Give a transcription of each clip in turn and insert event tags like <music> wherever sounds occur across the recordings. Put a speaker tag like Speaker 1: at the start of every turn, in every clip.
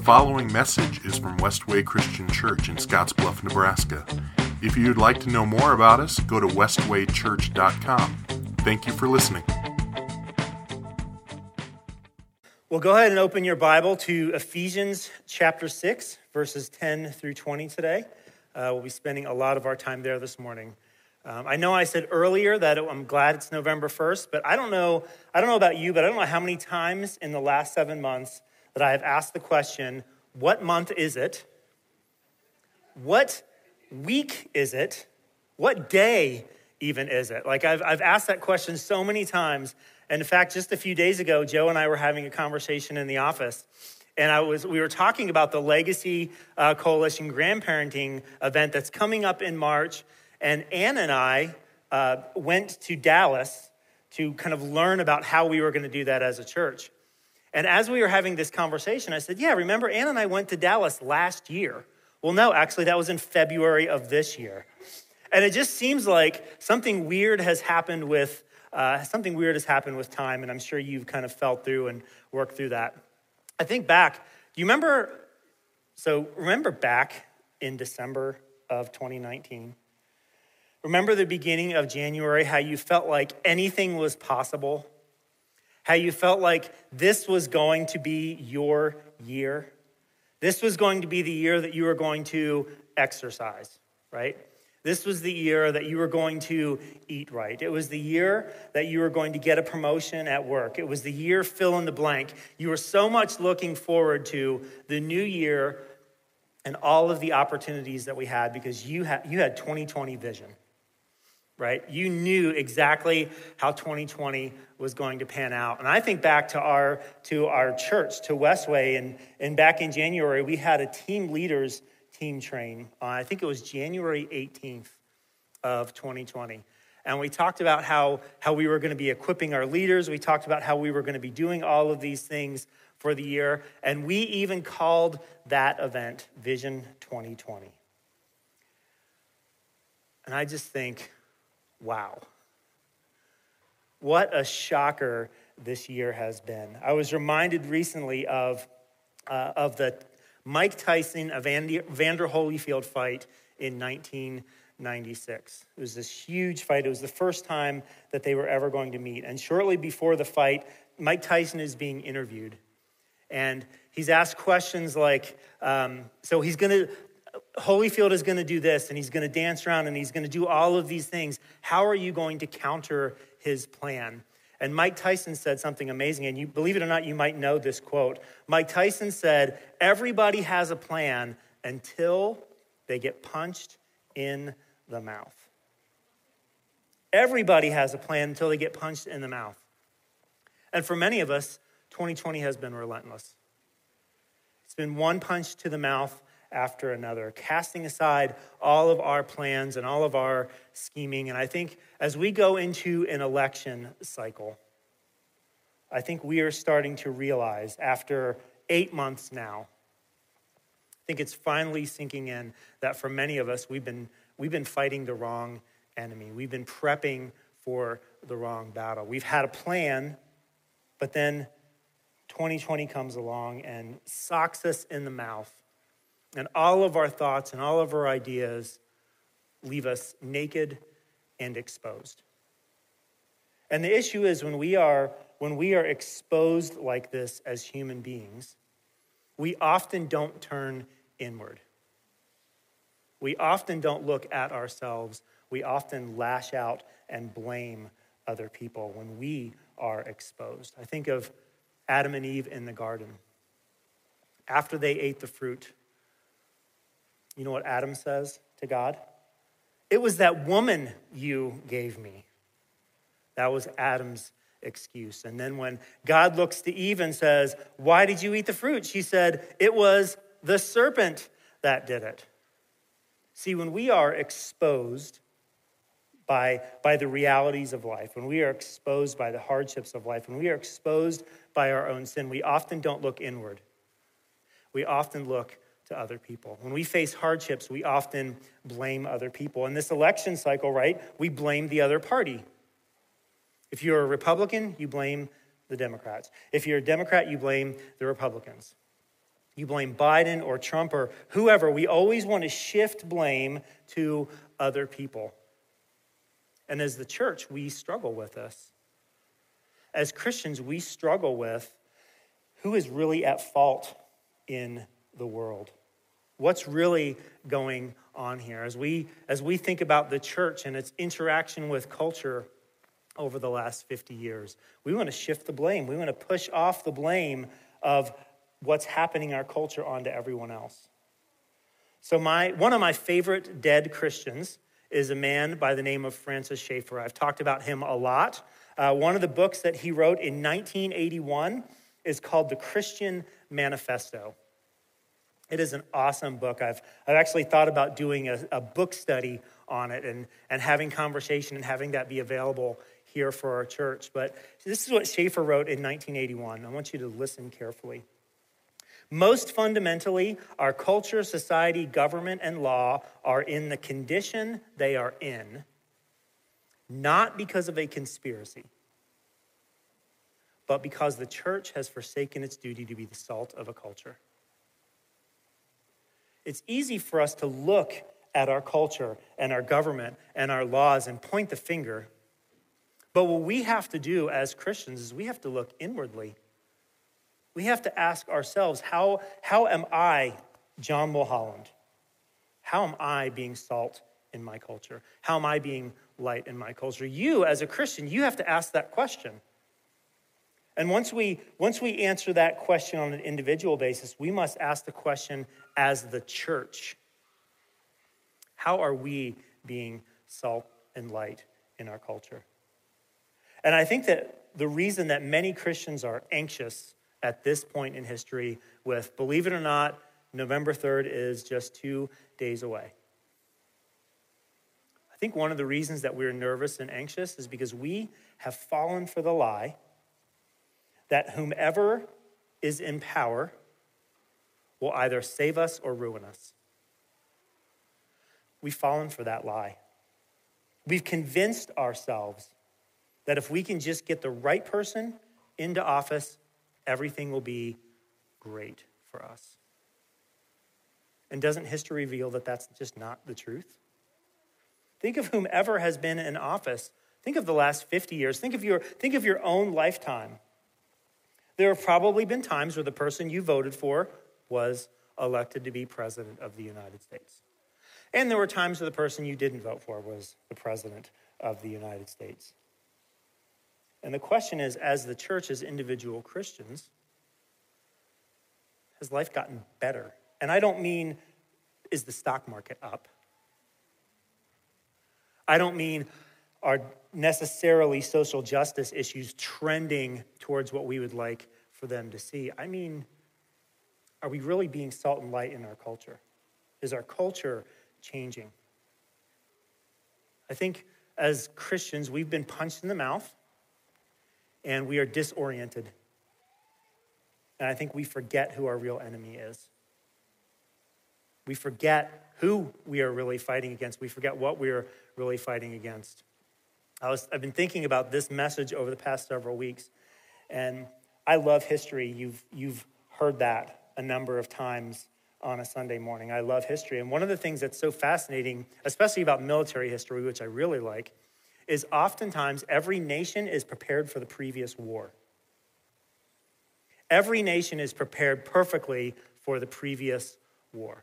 Speaker 1: The following message is from Westway Christian Church in Scottsbluff, Nebraska. If you'd like to know more about us, go to westwaychurch.com. Thank you for listening.
Speaker 2: Well, go ahead and open your Bible to Ephesians chapter 6, verses 10 through 20 today. Uh, we'll be spending a lot of our time there this morning. Um, I know I said earlier that I'm glad it's November 1st, but I don't know, I don't know about you, but I don't know how many times in the last seven months that I have asked the question what month is it? What week is it? What day even is it? Like, I've, I've asked that question so many times. And in fact, just a few days ago, Joe and I were having a conversation in the office. And I was, we were talking about the Legacy uh, Coalition grandparenting event that's coming up in March. And Ann and I uh, went to Dallas to kind of learn about how we were going to do that as a church. And as we were having this conversation, I said, Yeah, remember, Ann and I went to Dallas last year. Well, no, actually, that was in February of this year. And it just seems like something weird has happened with. Uh, something weird has happened with time, and I'm sure you've kind of felt through and worked through that. I think back, do you remember? So, remember back in December of 2019? Remember the beginning of January, how you felt like anything was possible? how you felt like this was going to be your year. This was going to be the year that you were going to exercise, right? This was the year that you were going to eat right. It was the year that you were going to get a promotion at work. It was the year fill in the blank. You were so much looking forward to the new year and all of the opportunities that we had because you had, you had 2020 vision right? You knew exactly how 2020 was going to pan out. And I think back to our to our church, to Westway, and, and back in January, we had a team leaders team train. Uh, I think it was January 18th of 2020. And we talked about how, how we were going to be equipping our leaders. We talked about how we were going to be doing all of these things for the year. And we even called that event Vision 2020. And I just think Wow. What a shocker this year has been. I was reminded recently of, uh, of the Mike Tyson Evander, Vander Holyfield fight in 1996. It was this huge fight. It was the first time that they were ever going to meet. And shortly before the fight, Mike Tyson is being interviewed. And he's asked questions like, um, so he's going to Holyfield is going to do this and he's going to dance around and he's going to do all of these things. How are you going to counter his plan? And Mike Tyson said something amazing, and you believe it or not, you might know this quote. Mike Tyson said, Everybody has a plan until they get punched in the mouth. Everybody has a plan until they get punched in the mouth. And for many of us, 2020 has been relentless. It's been one punch to the mouth after another, casting aside all of our plans and all of our scheming. And I think as we go into an election cycle, I think we are starting to realize after eight months now, I think it's finally sinking in that for many of us, we've been, we've been fighting the wrong enemy. We've been prepping for the wrong battle. We've had a plan, but then 2020 comes along and socks us in the mouth and all of our thoughts and all of our ideas leave us naked and exposed. And the issue is when we are when we are exposed like this as human beings, we often don't turn inward. We often don't look at ourselves. We often lash out and blame other people when we are exposed. I think of Adam and Eve in the garden. After they ate the fruit, you know what Adam says to God? It was that woman you gave me. That was Adam's excuse. And then when God looks to Eve and says, Why did you eat the fruit? She said, It was the serpent that did it. See, when we are exposed by, by the realities of life, when we are exposed by the hardships of life, when we are exposed by our own sin, we often don't look inward. We often look to other people. When we face hardships, we often blame other people. In this election cycle, right, we blame the other party. If you're a Republican, you blame the Democrats. If you're a Democrat, you blame the Republicans. You blame Biden or Trump or whoever. We always want to shift blame to other people. And as the church, we struggle with this. As Christians, we struggle with who is really at fault in the world what's really going on here as we as we think about the church and its interaction with culture over the last 50 years we want to shift the blame we want to push off the blame of what's happening in our culture onto everyone else so my one of my favorite dead christians is a man by the name of francis schaeffer i've talked about him a lot uh, one of the books that he wrote in 1981 is called the christian manifesto it is an awesome book. I've, I've actually thought about doing a, a book study on it and, and having conversation and having that be available here for our church. But this is what Schaeffer wrote in 1981. I want you to listen carefully. Most fundamentally, our culture, society, government, and law are in the condition they are in, not because of a conspiracy, but because the church has forsaken its duty to be the salt of a culture. It's easy for us to look at our culture and our government and our laws and point the finger. But what we have to do as Christians is we have to look inwardly. We have to ask ourselves, how, how am I, John Mulholland? How am I being salt in my culture? How am I being light in my culture? You, as a Christian, you have to ask that question. And once we, once we answer that question on an individual basis, we must ask the question as the church How are we being salt and light in our culture? And I think that the reason that many Christians are anxious at this point in history, with believe it or not, November 3rd is just two days away. I think one of the reasons that we're nervous and anxious is because we have fallen for the lie that whomever is in power will either save us or ruin us. We've fallen for that lie. We've convinced ourselves that if we can just get the right person into office, everything will be great for us. And doesn't history reveal that that's just not the truth? Think of whomever has been in office. Think of the last 50 years. Think of your, think of your own lifetime. There have probably been times where the person you voted for was elected to be president of the United States. And there were times where the person you didn't vote for was the president of the United States. And the question is as the church, as individual Christians, has life gotten better? And I don't mean, is the stock market up? I don't mean, are necessarily social justice issues trending towards what we would like for them to see. I mean, are we really being salt and light in our culture? Is our culture changing? I think as Christians, we've been punched in the mouth and we are disoriented. And I think we forget who our real enemy is. We forget who we are really fighting against. We forget what we are really fighting against. I was, I've been thinking about this message over the past several weeks, and I love history. You've, you've heard that a number of times on a Sunday morning. I love history. And one of the things that's so fascinating, especially about military history, which I really like, is oftentimes every nation is prepared for the previous war. Every nation is prepared perfectly for the previous war.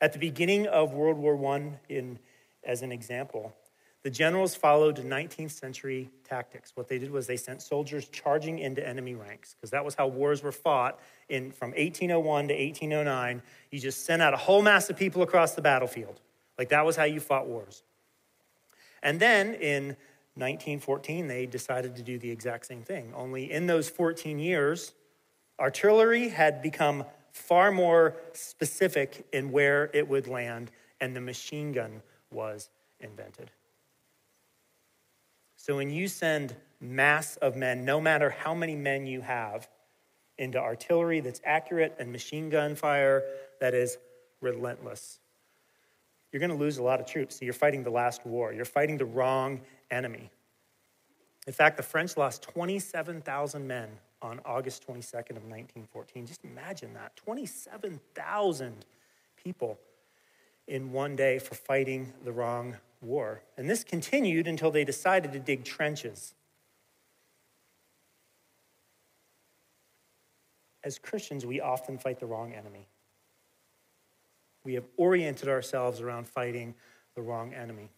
Speaker 2: At the beginning of World War I, in, as an example, the generals followed 19th century tactics. What they did was they sent soldiers charging into enemy ranks, because that was how wars were fought in, from 1801 to 1809. You just sent out a whole mass of people across the battlefield. Like that was how you fought wars. And then in 1914, they decided to do the exact same thing. Only in those 14 years, artillery had become far more specific in where it would land, and the machine gun was invented. So when you send mass of men, no matter how many men you have, into artillery that's accurate and machine gun fire that is relentless, you're going to lose a lot of troops. So you're fighting the last war. You're fighting the wrong enemy. In fact, the French lost 27,000 men on August 22nd of 1914. Just imagine that 27,000 people in one day for fighting the wrong war. And this continued until they decided to dig trenches. As Christians, we often fight the wrong enemy. We have oriented ourselves around fighting the wrong enemy.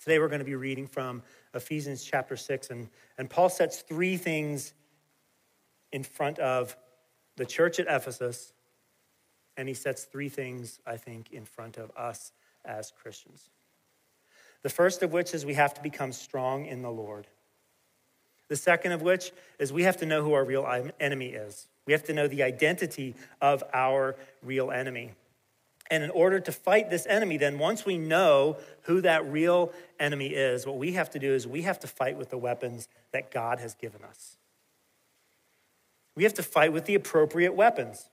Speaker 2: Today, we're going to be reading from Ephesians chapter 6, and, and Paul sets three things in front of the church at Ephesus, and he sets three things, I think, in front of us as Christians. The first of which is we have to become strong in the Lord. The second of which is we have to know who our real enemy is. We have to know the identity of our real enemy. And in order to fight this enemy, then, once we know who that real enemy is, what we have to do is we have to fight with the weapons that God has given us. We have to fight with the appropriate weapons.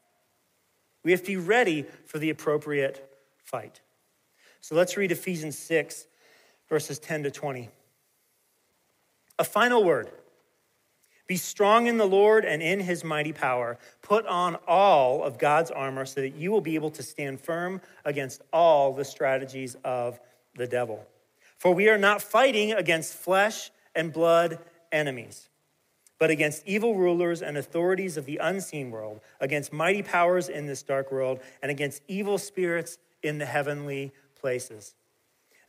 Speaker 2: We have to be ready for the appropriate fight. So let's read Ephesians 6, verses 10 to 20. A final word Be strong in the Lord and in his mighty power. Put on all of God's armor so that you will be able to stand firm against all the strategies of the devil. For we are not fighting against flesh and blood enemies but against evil rulers and authorities of the unseen world, against mighty powers in this dark world, and against evil spirits in the heavenly places.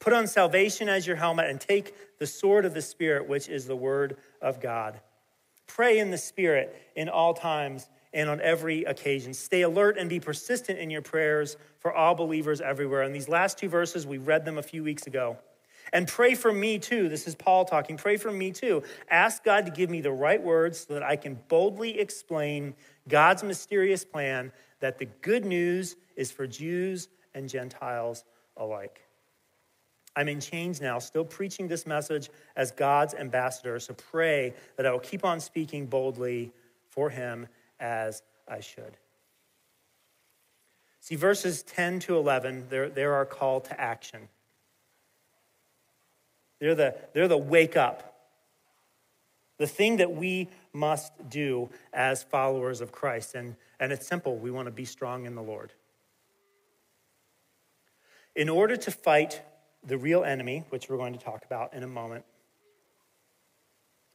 Speaker 2: Put on salvation as your helmet and take the sword of the Spirit, which is the word of God. Pray in the Spirit in all times and on every occasion. Stay alert and be persistent in your prayers for all believers everywhere. And these last two verses, we read them a few weeks ago. And pray for me too. This is Paul talking. Pray for me too. Ask God to give me the right words so that I can boldly explain God's mysterious plan that the good news is for Jews and Gentiles alike. I'm in chains now, still preaching this message as God's ambassador. So pray that I will keep on speaking boldly for him as I should. See, verses 10 to 11, they're, they're our call to action. They're the, they're the wake up, the thing that we must do as followers of Christ. And, and it's simple we want to be strong in the Lord. In order to fight the real enemy, which we're going to talk about in a moment,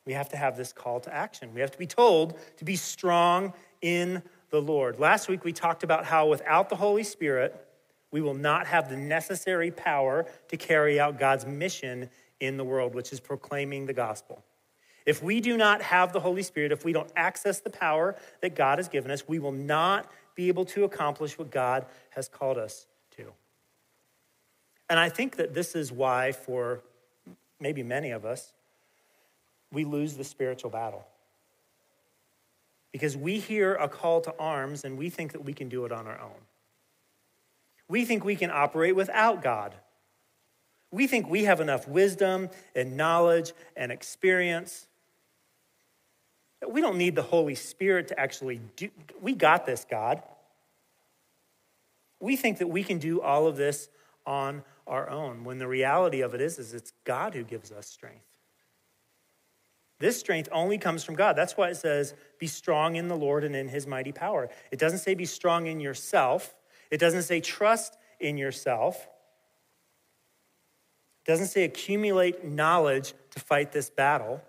Speaker 2: we have to have this call to action. We have to be told to be strong in the Lord. Last week we talked about how without the Holy Spirit, we will not have the necessary power to carry out God's mission in the world, which is proclaiming the gospel. If we do not have the Holy Spirit, if we don't access the power that God has given us, we will not be able to accomplish what God has called us and I think that this is why, for maybe many of us, we lose the spiritual battle. Because we hear a call to arms and we think that we can do it on our own. We think we can operate without God. We think we have enough wisdom and knowledge and experience. That we don't need the Holy Spirit to actually do, we got this, God. We think that we can do all of this on our own when the reality of it is is it's God who gives us strength. This strength only comes from God. That's why it says be strong in the Lord and in his mighty power. It doesn't say be strong in yourself. It doesn't say trust in yourself. It doesn't say accumulate knowledge to fight this battle.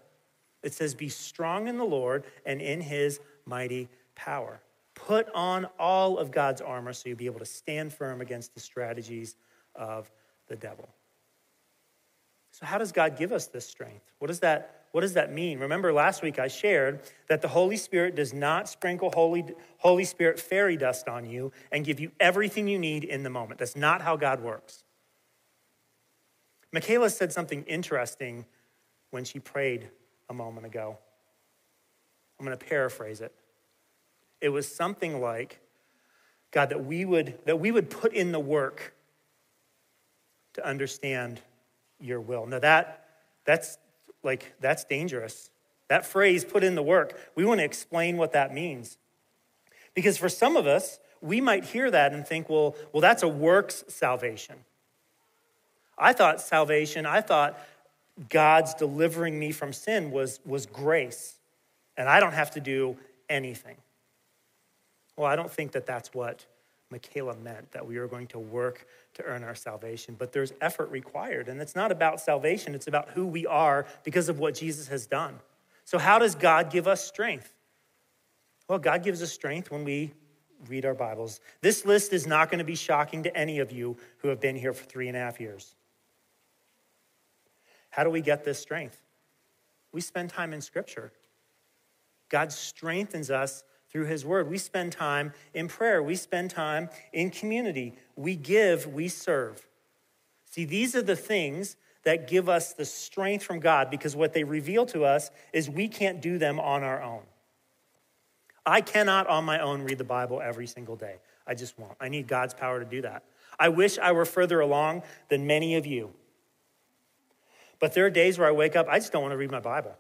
Speaker 2: It says be strong in the Lord and in his mighty power. Put on all of God's armor so you'll be able to stand firm against the strategies of the devil. So, how does God give us this strength? What does that, what does that mean? Remember, last week I shared that the Holy Spirit does not sprinkle Holy, Holy Spirit fairy dust on you and give you everything you need in the moment. That's not how God works. Michaela said something interesting when she prayed a moment ago. I'm going to paraphrase it. It was something like, God, that we would, that we would put in the work to understand your will. Now that that's like that's dangerous. That phrase put in the work. We want to explain what that means. Because for some of us, we might hear that and think, well, well that's a works salvation. I thought salvation, I thought God's delivering me from sin was, was grace, and I don't have to do anything. Well, I don't think that that's what Michaela meant that we are going to work to earn our salvation. But there's effort required. And it's not about salvation, it's about who we are because of what Jesus has done. So, how does God give us strength? Well, God gives us strength when we read our Bibles. This list is not going to be shocking to any of you who have been here for three and a half years. How do we get this strength? We spend time in Scripture. God strengthens us through His Word. We spend time in prayer, we spend time in community. We give, we serve. See, these are the things that give us the strength from God because what they reveal to us is we can't do them on our own. I cannot on my own read the Bible every single day. I just won't. I need God's power to do that. I wish I were further along than many of you. But there are days where I wake up, I just don't want to read my Bible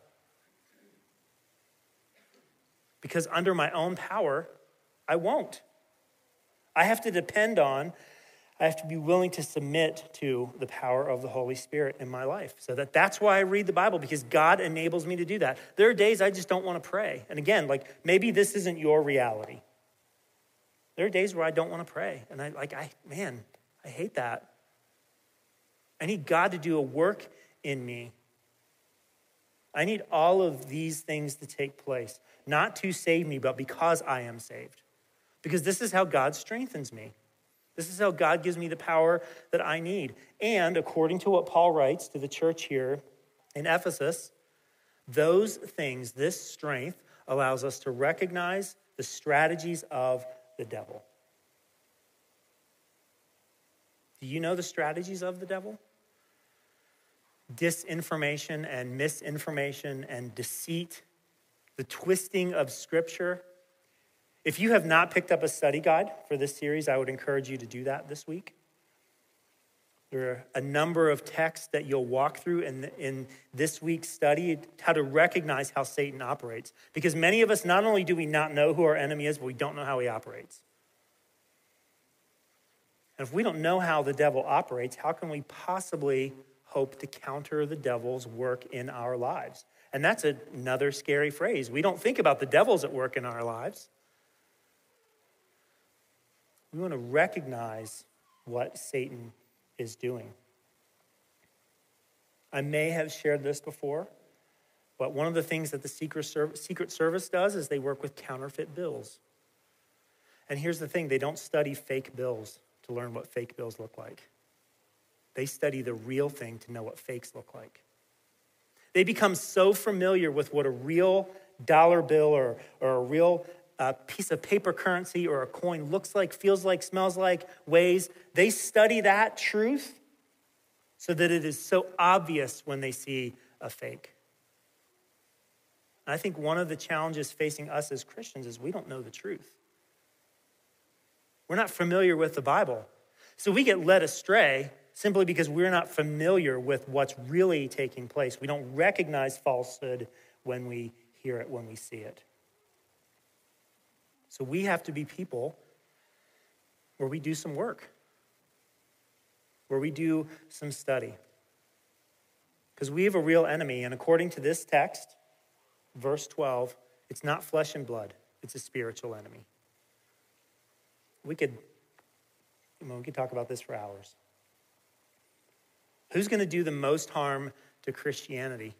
Speaker 2: because under my own power, I won't. I have to depend on, I have to be willing to submit to the power of the Holy Spirit in my life. So that that's why I read the Bible because God enables me to do that. There are days I just don't want to pray. And again, like maybe this isn't your reality. There are days where I don't want to pray and I like I man, I hate that. I need God to do a work in me I need all of these things to take place, not to save me, but because I am saved. Because this is how God strengthens me. This is how God gives me the power that I need. And according to what Paul writes to the church here in Ephesus, those things, this strength, allows us to recognize the strategies of the devil. Do you know the strategies of the devil? disinformation and misinformation and deceit, the twisting of scripture. If you have not picked up a study guide for this series, I would encourage you to do that this week. There are a number of texts that you'll walk through in, in this week's study how to recognize how Satan operates. Because many of us, not only do we not know who our enemy is, but we don't know how he operates. And if we don't know how the devil operates, how can we possibly hope to counter the devil's work in our lives. And that's another scary phrase. We don't think about the devils at work in our lives. We want to recognize what Satan is doing. I may have shared this before, but one of the things that the Secret Service, Secret Service does is they work with counterfeit bills. And here's the thing they don't study fake bills to learn what fake bills look like. They study the real thing to know what fakes look like. They become so familiar with what a real dollar bill or, or a real uh, piece of paper currency or a coin looks like, feels like, smells like, weighs. They study that truth so that it is so obvious when they see a fake. I think one of the challenges facing us as Christians is we don't know the truth. We're not familiar with the Bible. So we get led astray simply because we're not familiar with what's really taking place. We don't recognize falsehood when we hear it, when we see it. So we have to be people where we do some work, where we do some study. Because we have a real enemy, and according to this text, verse 12, it's not flesh and blood, it's a spiritual enemy. We could, you know, we could talk about this for hours. Who's going to do the most harm to Christianity?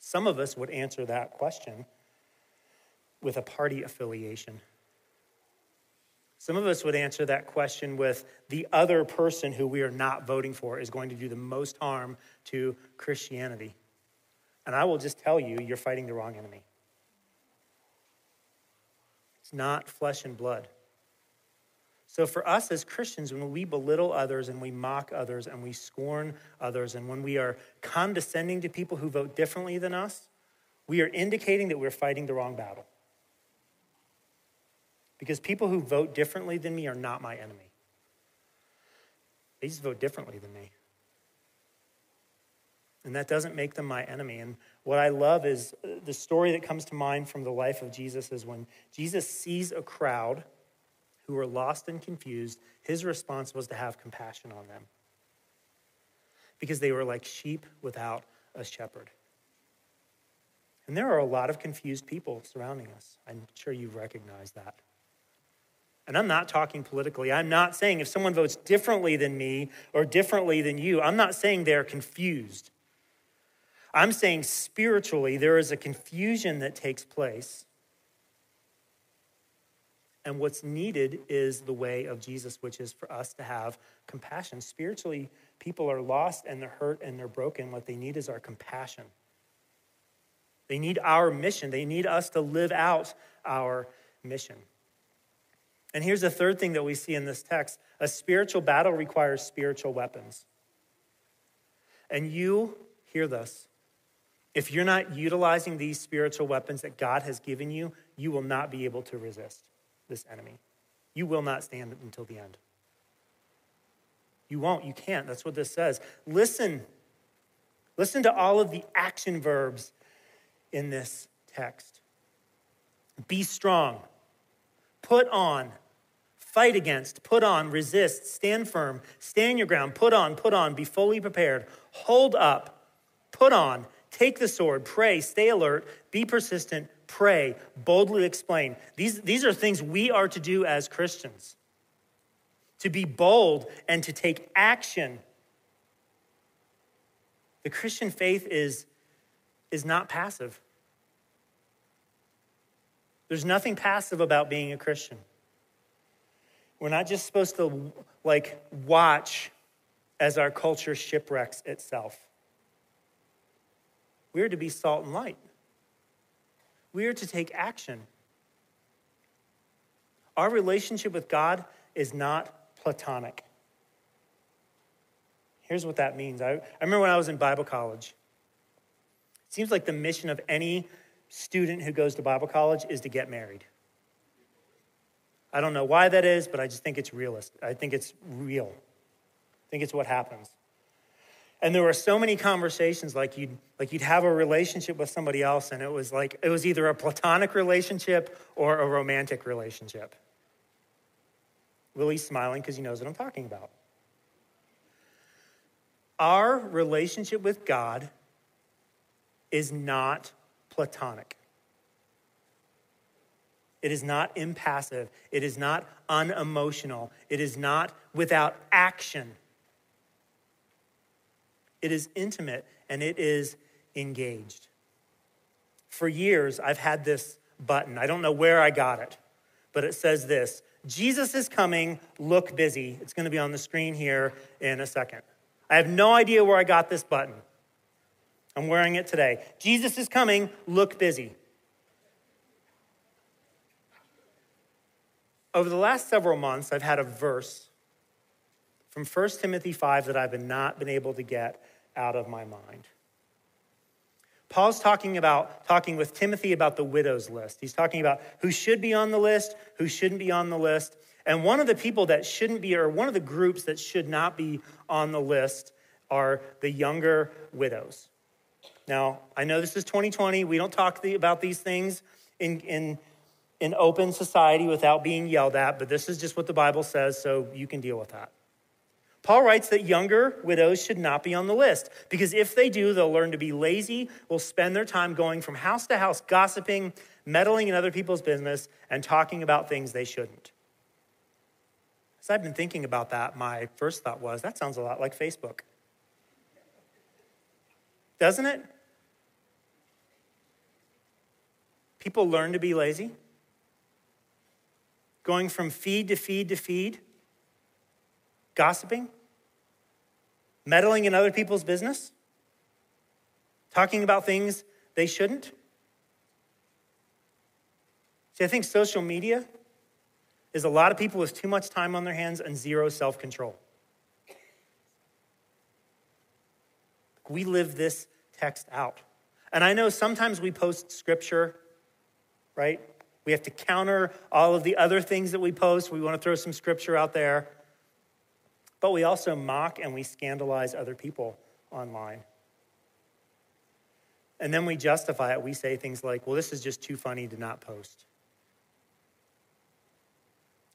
Speaker 2: Some of us would answer that question with a party affiliation. Some of us would answer that question with the other person who we are not voting for is going to do the most harm to Christianity. And I will just tell you, you're fighting the wrong enemy. It's not flesh and blood. So, for us as Christians, when we belittle others and we mock others and we scorn others, and when we are condescending to people who vote differently than us, we are indicating that we're fighting the wrong battle. Because people who vote differently than me are not my enemy, they just vote differently than me. And that doesn't make them my enemy. And what I love is the story that comes to mind from the life of Jesus is when Jesus sees a crowd who were lost and confused, his response was to have compassion on them because they were like sheep without a shepherd. And there are a lot of confused people surrounding us. I'm sure you recognize that. And I'm not talking politically. I'm not saying if someone votes differently than me or differently than you, I'm not saying they're confused. I'm saying spiritually, there is a confusion that takes place and what's needed is the way of Jesus, which is for us to have compassion. Spiritually, people are lost and they're hurt and they're broken. What they need is our compassion. They need our mission, they need us to live out our mission. And here's the third thing that we see in this text a spiritual battle requires spiritual weapons. And you hear this. If you're not utilizing these spiritual weapons that God has given you, you will not be able to resist this enemy. You will not stand until the end. You won't, you can't. That's what this says. Listen. Listen to all of the action verbs in this text be strong, put on, fight against, put on, resist, stand firm, stand your ground, put on, put on, be fully prepared, hold up, put on, take the sword, pray, stay alert, be persistent, pray, boldly explain. These, these are things we are to do as Christians to be bold and to take action. The Christian faith is, is not passive. There's nothing passive about being a Christian. We're not just supposed to like watch as our culture shipwrecks itself. We're to be salt and light. We are to take action. Our relationship with God is not platonic. Here's what that means. I, I remember when I was in Bible college. It seems like the mission of any student who goes to Bible college is to get married. I don't know why that is, but I just think it's realist. I think it's real. I think it's what happens. And there were so many conversations like you'd, like you'd have a relationship with somebody else, and it was like it was either a platonic relationship or a romantic relationship. Willie's smiling because he knows what I'm talking about. Our relationship with God is not platonic. It is not impassive. It is not unemotional. It is not without action. It is intimate and it is engaged. For years, I've had this button. I don't know where I got it, but it says this Jesus is coming, look busy. It's going to be on the screen here in a second. I have no idea where I got this button. I'm wearing it today. Jesus is coming, look busy. Over the last several months, I've had a verse from 1 Timothy 5 that I've not been able to get out of my mind. Paul's talking about talking with Timothy about the widows list. He's talking about who should be on the list, who shouldn't be on the list. And one of the people that shouldn't be, or one of the groups that should not be on the list, are the younger widows. Now, I know this is 2020. We don't talk the, about these things in, in, in open society without being yelled at, but this is just what the Bible says, so you can deal with that. Paul writes that younger widows should not be on the list because if they do, they'll learn to be lazy, will spend their time going from house to house, gossiping, meddling in other people's business, and talking about things they shouldn't. As I've been thinking about that, my first thought was that sounds a lot like Facebook. Doesn't it? People learn to be lazy. Going from feed to feed to feed Gossiping? Meddling in other people's business? Talking about things they shouldn't? See, I think social media is a lot of people with too much time on their hands and zero self control. We live this text out. And I know sometimes we post scripture, right? We have to counter all of the other things that we post. We want to throw some scripture out there but we also mock and we scandalize other people online. And then we justify it. We say things like, well, this is just too funny to not post.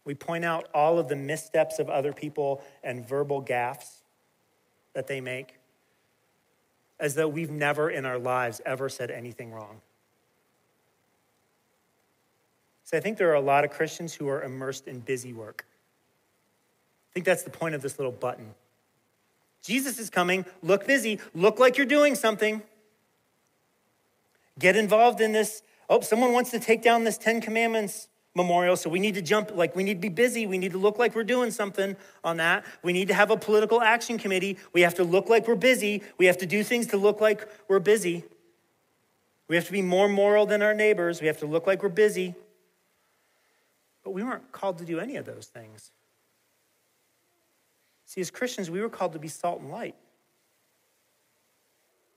Speaker 2: We point out all of the missteps of other people and verbal gaffes that they make as though we've never in our lives ever said anything wrong. So I think there are a lot of Christians who are immersed in busy work. I think that's the point of this little button. Jesus is coming. Look busy. Look like you're doing something. Get involved in this. Oh, someone wants to take down this Ten Commandments memorial, so we need to jump. Like, we need to be busy. We need to look like we're doing something on that. We need to have a political action committee. We have to look like we're busy. We have to do things to look like we're busy. We have to be more moral than our neighbors. We have to look like we're busy. But we weren't called to do any of those things. See, as Christians, we were called to be salt and light.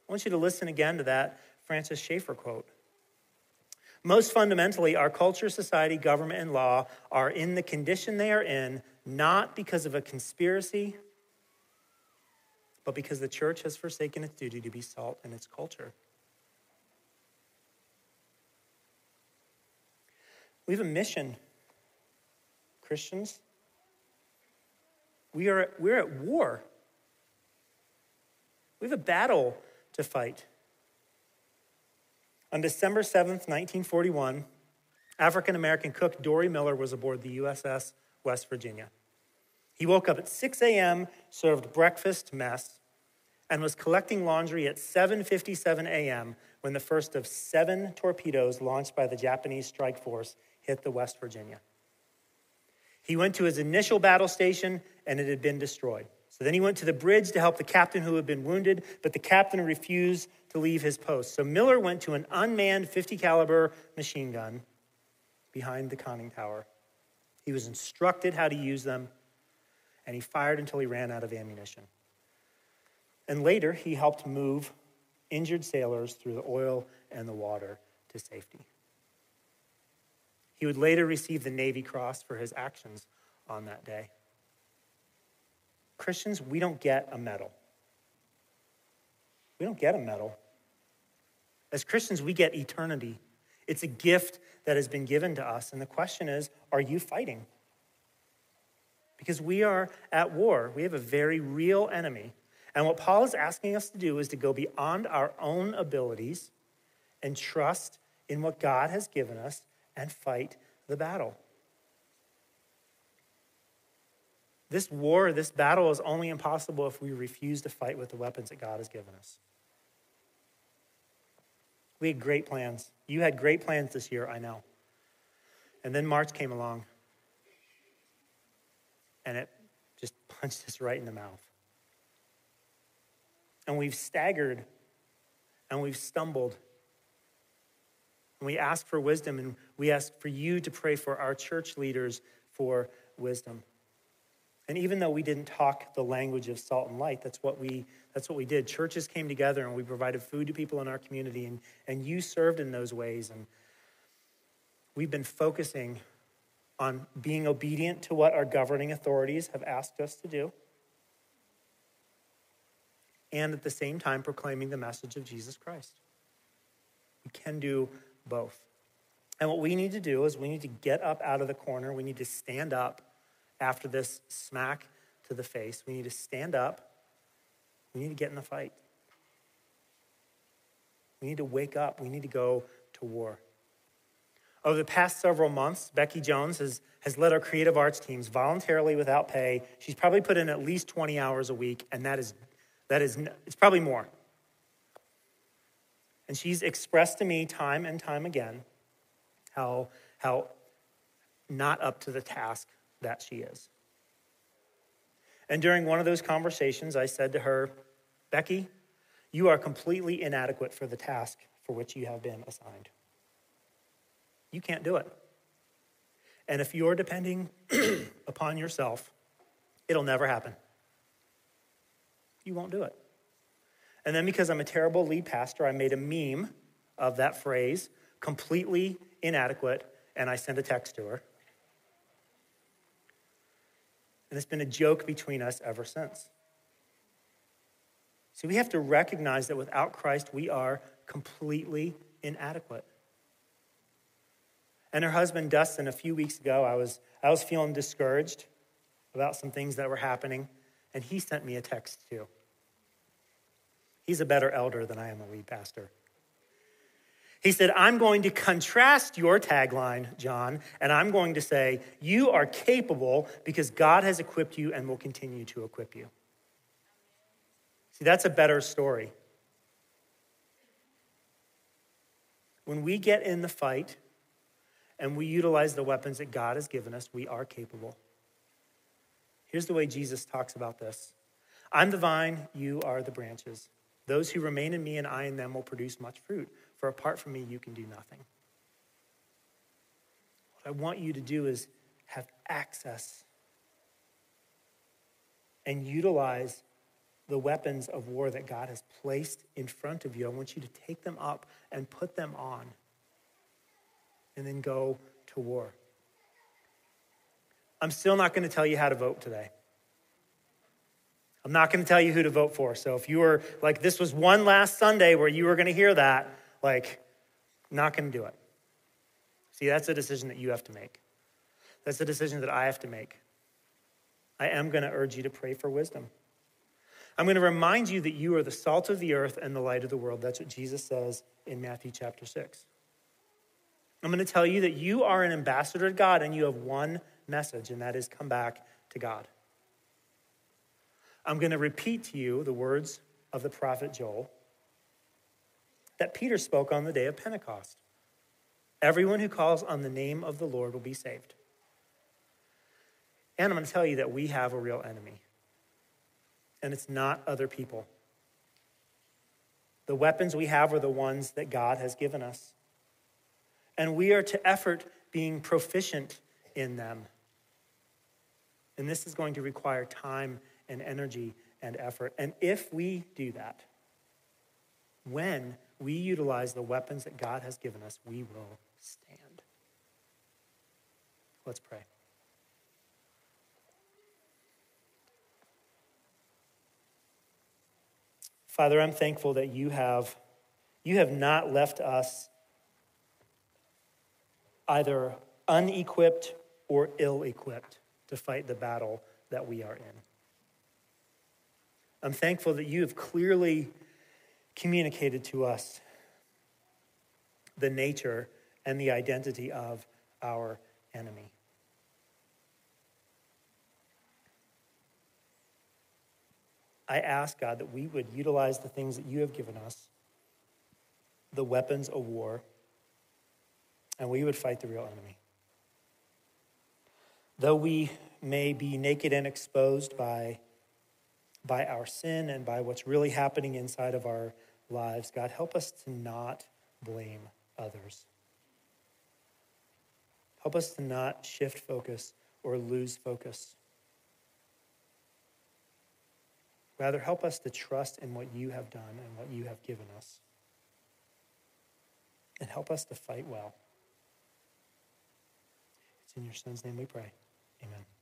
Speaker 2: I want you to listen again to that Francis Schaeffer quote. Most fundamentally, our culture, society, government, and law are in the condition they are in, not because of a conspiracy, but because the church has forsaken its duty to be salt in its culture. We have a mission, Christians. We are, we're at war. We have a battle to fight. On December 7th, 1941, African American cook Dorie Miller was aboard the USS West Virginia. He woke up at 6 a.m., served breakfast mess, and was collecting laundry at 7:57 a.m. when the first of seven torpedoes launched by the Japanese strike force hit the West Virginia. He went to his initial battle station and it had been destroyed. So then he went to the bridge to help the captain who had been wounded, but the captain refused to leave his post. So Miller went to an unmanned 50 caliber machine gun behind the conning tower. He was instructed how to use them, and he fired until he ran out of ammunition. And later, he helped move injured sailors through the oil and the water to safety. He would later receive the Navy Cross for his actions on that day. Christians, we don't get a medal. We don't get a medal. As Christians, we get eternity. It's a gift that has been given to us. And the question is are you fighting? Because we are at war. We have a very real enemy. And what Paul is asking us to do is to go beyond our own abilities and trust in what God has given us and fight the battle. This war, this battle is only impossible if we refuse to fight with the weapons that God has given us. We had great plans. You had great plans this year, I know. And then March came along, and it just <laughs> punched us right in the mouth. And we've staggered, and we've stumbled. And we ask for wisdom, and we ask for you to pray for our church leaders for wisdom. And even though we didn't talk the language of salt and light, that's what we, that's what we did. Churches came together and we provided food to people in our community, and, and you served in those ways. And we've been focusing on being obedient to what our governing authorities have asked us to do, and at the same time proclaiming the message of Jesus Christ. We can do both. And what we need to do is we need to get up out of the corner, we need to stand up after this smack to the face. We need to stand up. We need to get in the fight. We need to wake up. We need to go to war. Over the past several months, Becky Jones has, has led our creative arts teams voluntarily without pay. She's probably put in at least 20 hours a week, and that is, that is it's probably more. And she's expressed to me time and time again how, how not up to the task that she is. And during one of those conversations, I said to her, Becky, you are completely inadequate for the task for which you have been assigned. You can't do it. And if you're depending <clears throat> upon yourself, it'll never happen. You won't do it. And then because I'm a terrible lead pastor, I made a meme of that phrase, completely inadequate, and I sent a text to her. And it's been a joke between us ever since. so we have to recognize that without Christ, we are completely inadequate. And her husband, Dustin, a few weeks ago, I was, I was feeling discouraged about some things that were happening, and he sent me a text too. He's a better elder than I am a lead pastor. He said, I'm going to contrast your tagline, John, and I'm going to say, You are capable because God has equipped you and will continue to equip you. See, that's a better story. When we get in the fight and we utilize the weapons that God has given us, we are capable. Here's the way Jesus talks about this I'm the vine, you are the branches. Those who remain in me and I in them will produce much fruit for apart from me, you can do nothing. What I want you to do is have access and utilize the weapons of war that God has placed in front of you. I want you to take them up and put them on and then go to war. I'm still not going to tell you how to vote today. I'm not going to tell you who to vote for. So if you were like, this was one last Sunday where you were going to hear that, like, not going to do it. See, that's a decision that you have to make. That's a decision that I have to make. I am going to urge you to pray for wisdom. I'm going to remind you that you are the salt of the earth and the light of the world. That's what Jesus says in Matthew chapter 6. I'm going to tell you that you are an ambassador to God and you have one message, and that is come back to God. I'm going to repeat to you the words of the prophet Joel that Peter spoke on the day of Pentecost. Everyone who calls on the name of the Lord will be saved. And I'm going to tell you that we have a real enemy, and it's not other people. The weapons we have are the ones that God has given us, and we are to effort being proficient in them. And this is going to require time and energy and effort. And if we do that, when we utilize the weapons that God has given us, we will stand. Let's pray. Father, I'm thankful that you have you have not left us either unequipped or ill-equipped to fight the battle that we are in. I'm thankful that you have clearly communicated to us the nature and the identity of our enemy. I ask God that we would utilize the things that you have given us, the weapons of war, and we would fight the real enemy. Though we may be naked and exposed by, by our sin and by what's really happening inside of our lives, God, help us to not blame others. Help us to not shift focus or lose focus. Rather, help us to trust in what you have done and what you have given us. And help us to fight well. It's in your Son's name we pray. Amen.